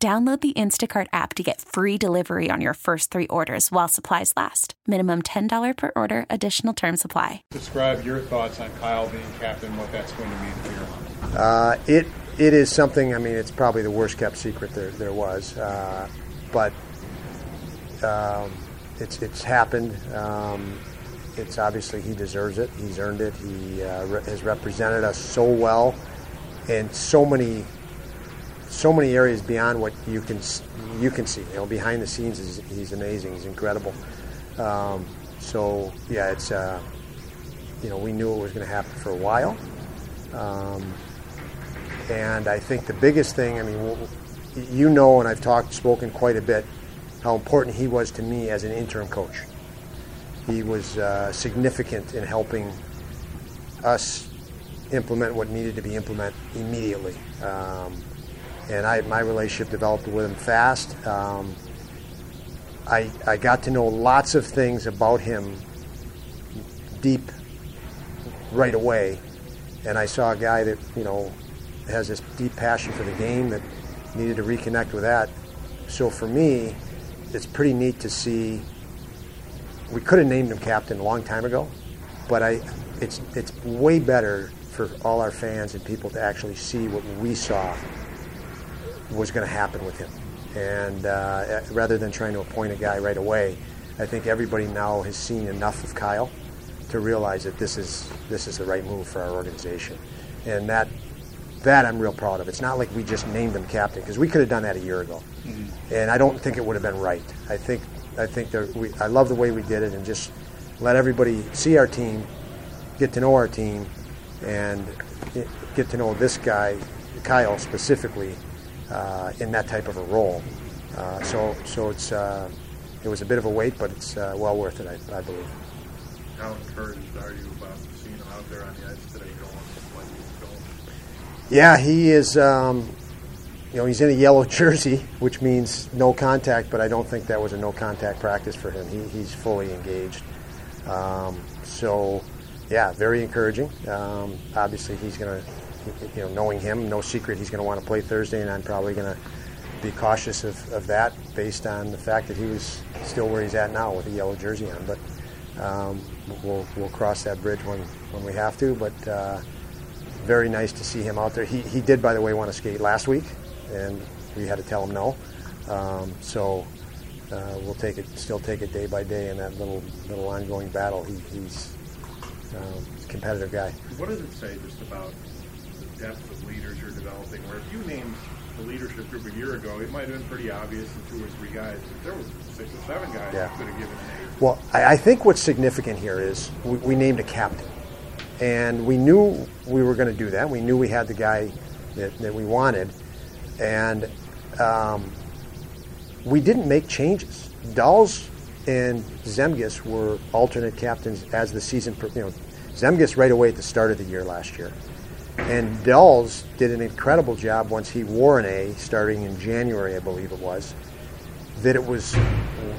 Download the Instacart app to get free delivery on your first three orders while supplies last. Minimum $10 per order, additional term supply. Describe your thoughts on Kyle being captain, what that's going to mean for your uh, it It is something, I mean, it's probably the worst kept secret there, there was. Uh, but um, it's, it's happened. Um, it's obviously he deserves it. He's earned it. He uh, re- has represented us so well in so many so many areas beyond what you can you can see. You know, behind the scenes, he's, he's amazing. He's incredible. Um, so yeah, it's uh, you know we knew it was going to happen for a while, um, and I think the biggest thing. I mean, you know, and I've talked, spoken quite a bit, how important he was to me as an interim coach. He was uh, significant in helping us implement what needed to be implemented immediately. Um, and I, my relationship developed with him fast. Um, I, I got to know lots of things about him deep right away, and I saw a guy that you know has this deep passion for the game that needed to reconnect with that. So for me, it's pretty neat to see. We could have named him captain a long time ago, but I, it's it's way better for all our fans and people to actually see what we saw was going to happen with him. And uh, rather than trying to appoint a guy right away, I think everybody now has seen enough of Kyle to realize that this is this is the right move for our organization, and that that I'm real proud of. It's not like we just named him captain because we could have done that a year ago, mm-hmm. and I don't think it would have been right. I think I think that we I love the way we did it and just let everybody see our team, get to know our team, and get to know this guy, Kyle specifically, uh, in that type of a role. Uh, so, so it's uh, it was a bit of a wait, but it's uh, well worth it, I, I, believe. How encouraged are you about seeing him out there on the ice today, going like he's going? Yeah, he is. Um, you know, he's in a yellow jersey, which means no contact, but I don't think that was a no contact practice for him. He, he's fully engaged. Um, so, yeah, very encouraging. Um, obviously, he's going to you know, knowing him, no secret he's going to want to play Thursday, and I'm probably going to be cautious of, of that based on the fact that he was still where he's at now with a yellow jersey on. But um, we'll, we'll cross that bridge when, when we have to. But uh, very nice to see him out there. He, he did, by the way, want to skate last week, and we had to tell him no. Um, so uh, we'll take it, still take it day by day in that little little ongoing battle. He, he's uh, a competitive guy. What does it say just about depth of leaders you're developing. Where if you named the leadership group a year ago, it might have been pretty obvious in two or three guys. There was six or seven guys yeah. could have given an eight. Well, I, I think what's significant here is we, we named a captain. And we knew we were going to do that. We knew we had the guy that, that we wanted. And um, we didn't make changes. Dahls and Zemgus were alternate captains as the season, you know, Zemgus right away at the start of the year last year. And Dahls did an incredible job once he wore an A, starting in January, I believe it was. That it was,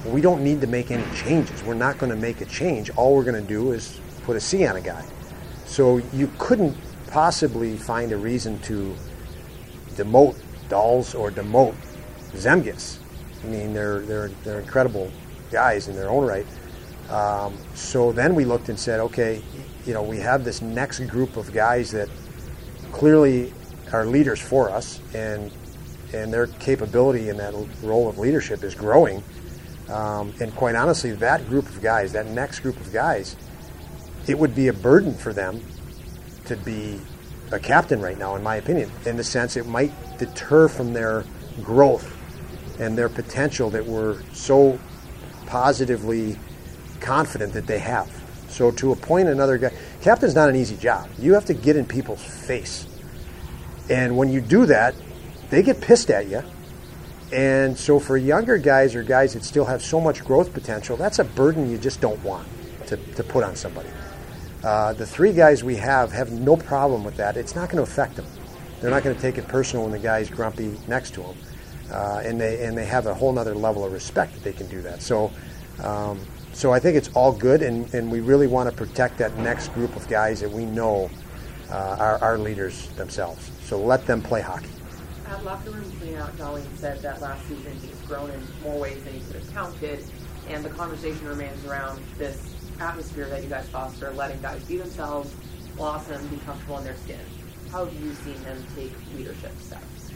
we don't need to make any changes. We're not going to make a change. All we're going to do is put a C on a guy. So you couldn't possibly find a reason to demote Dahls or demote Zemgus. I mean, they're, they're, they're incredible guys in their own right. Um, so then we looked and said, okay, you know, we have this next group of guys that clearly are leaders for us, and and their capability in that role of leadership is growing. Um, and quite honestly, that group of guys, that next group of guys, it would be a burden for them to be a captain right now, in my opinion. In the sense, it might deter from their growth and their potential that we're so positively confident that they have. So to appoint another guy, captain's not an easy job. You have to get in people's face. And when you do that, they get pissed at you And so for younger guys or guys that still have so much growth potential, that's a burden you just don't want to, to put on somebody. Uh, the three guys we have have no problem with that. It's not going to affect them. They're not going to take it personal when the guy's grumpy next to them. Uh, and they and they have a whole other level of respect that they can do that. So, um, so I think it's all good, and, and we really want to protect that next group of guys that we know uh, are our leaders themselves. So let them play hockey. At locker room cleanout, Dahlin said that last season he's grown in more ways than he could have counted, and the conversation remains around this atmosphere that you guys foster, letting guys be themselves, blossom, be comfortable in their skin. How have you seen him take leadership steps?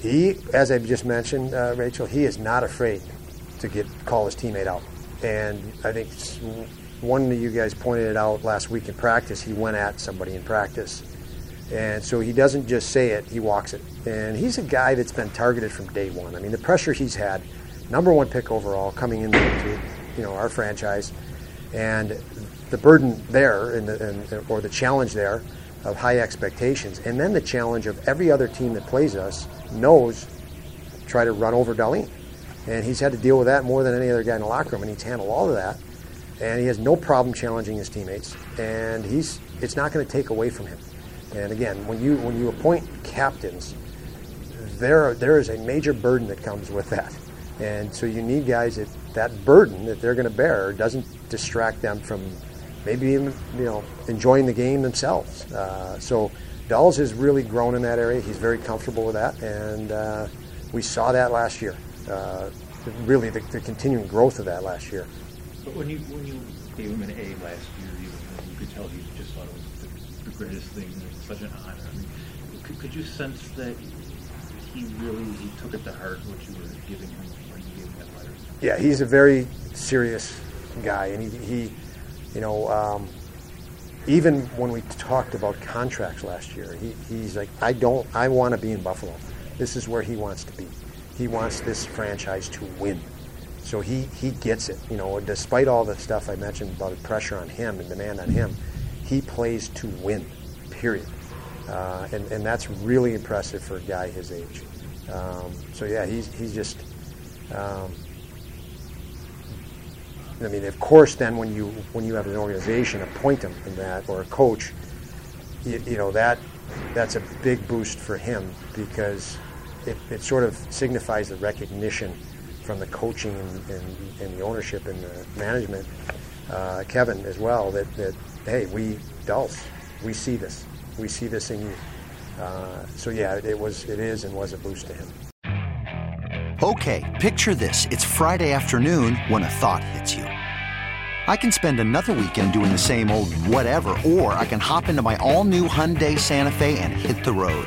He, as I just mentioned, uh, Rachel, he is not afraid to get call his teammate out, and I think one of you guys pointed it out last week in practice. He went at somebody in practice, and so he doesn't just say it; he walks it. And he's a guy that's been targeted from day one. I mean, the pressure he's had, number one pick overall, coming into you know our franchise and the burden there, and the, or the challenge there, of high expectations, and then the challenge of every other team that plays us knows try to run over Dahlin. And he's had to deal with that more than any other guy in the locker room, and he's handled all of that. And he has no problem challenging his teammates, and he's it's not going to take away from him. And again, when you when you appoint captains, there there is a major burden that comes with that, and so you need guys that that burden that they're going to bear doesn't distract them from maybe even you know enjoying the game themselves. Uh, so Dahls has really grown in that area. He's very comfortable with that, and uh, we saw that last year. Uh, really, the, the, continuing growth of that last year. But when you when you gave him an A last year, you, you could tell he just thought it was the, the greatest thing, such an honor. I mean, could, could you sense that he really he took it to heart what you were giving him when you gave him that letter? Yeah, he's a very serious guy, and he, he you know, um, even when we talked about contracts last year, he, he's like, I don't, I want to be in Buffalo. This is where he wants to be. He wants this franchise to win. So he, he gets it. You know, despite all the stuff I mentioned about pressure on him and demand on him, he plays to win, period. Uh, and, and that's really impressive for a guy his age. Um, so yeah, he's, he's just, um, I mean, of course, then when you when you have an organization appoint him in that or a coach, you, you know that that's a big boost for him because it, it sort of signifies the recognition from the coaching and, and, and the ownership and the management, uh, Kevyn as well, that, that hey, we Dahls, we see this, we see this in you. Uh, so yeah, it was, it is, and was a boost to him. Okay, picture this: it's Friday afternoon when a thought hits you. I can spend another weekend doing the same old whatever, or I can hop into my all-new Hyundai Santa Fe and hit the road.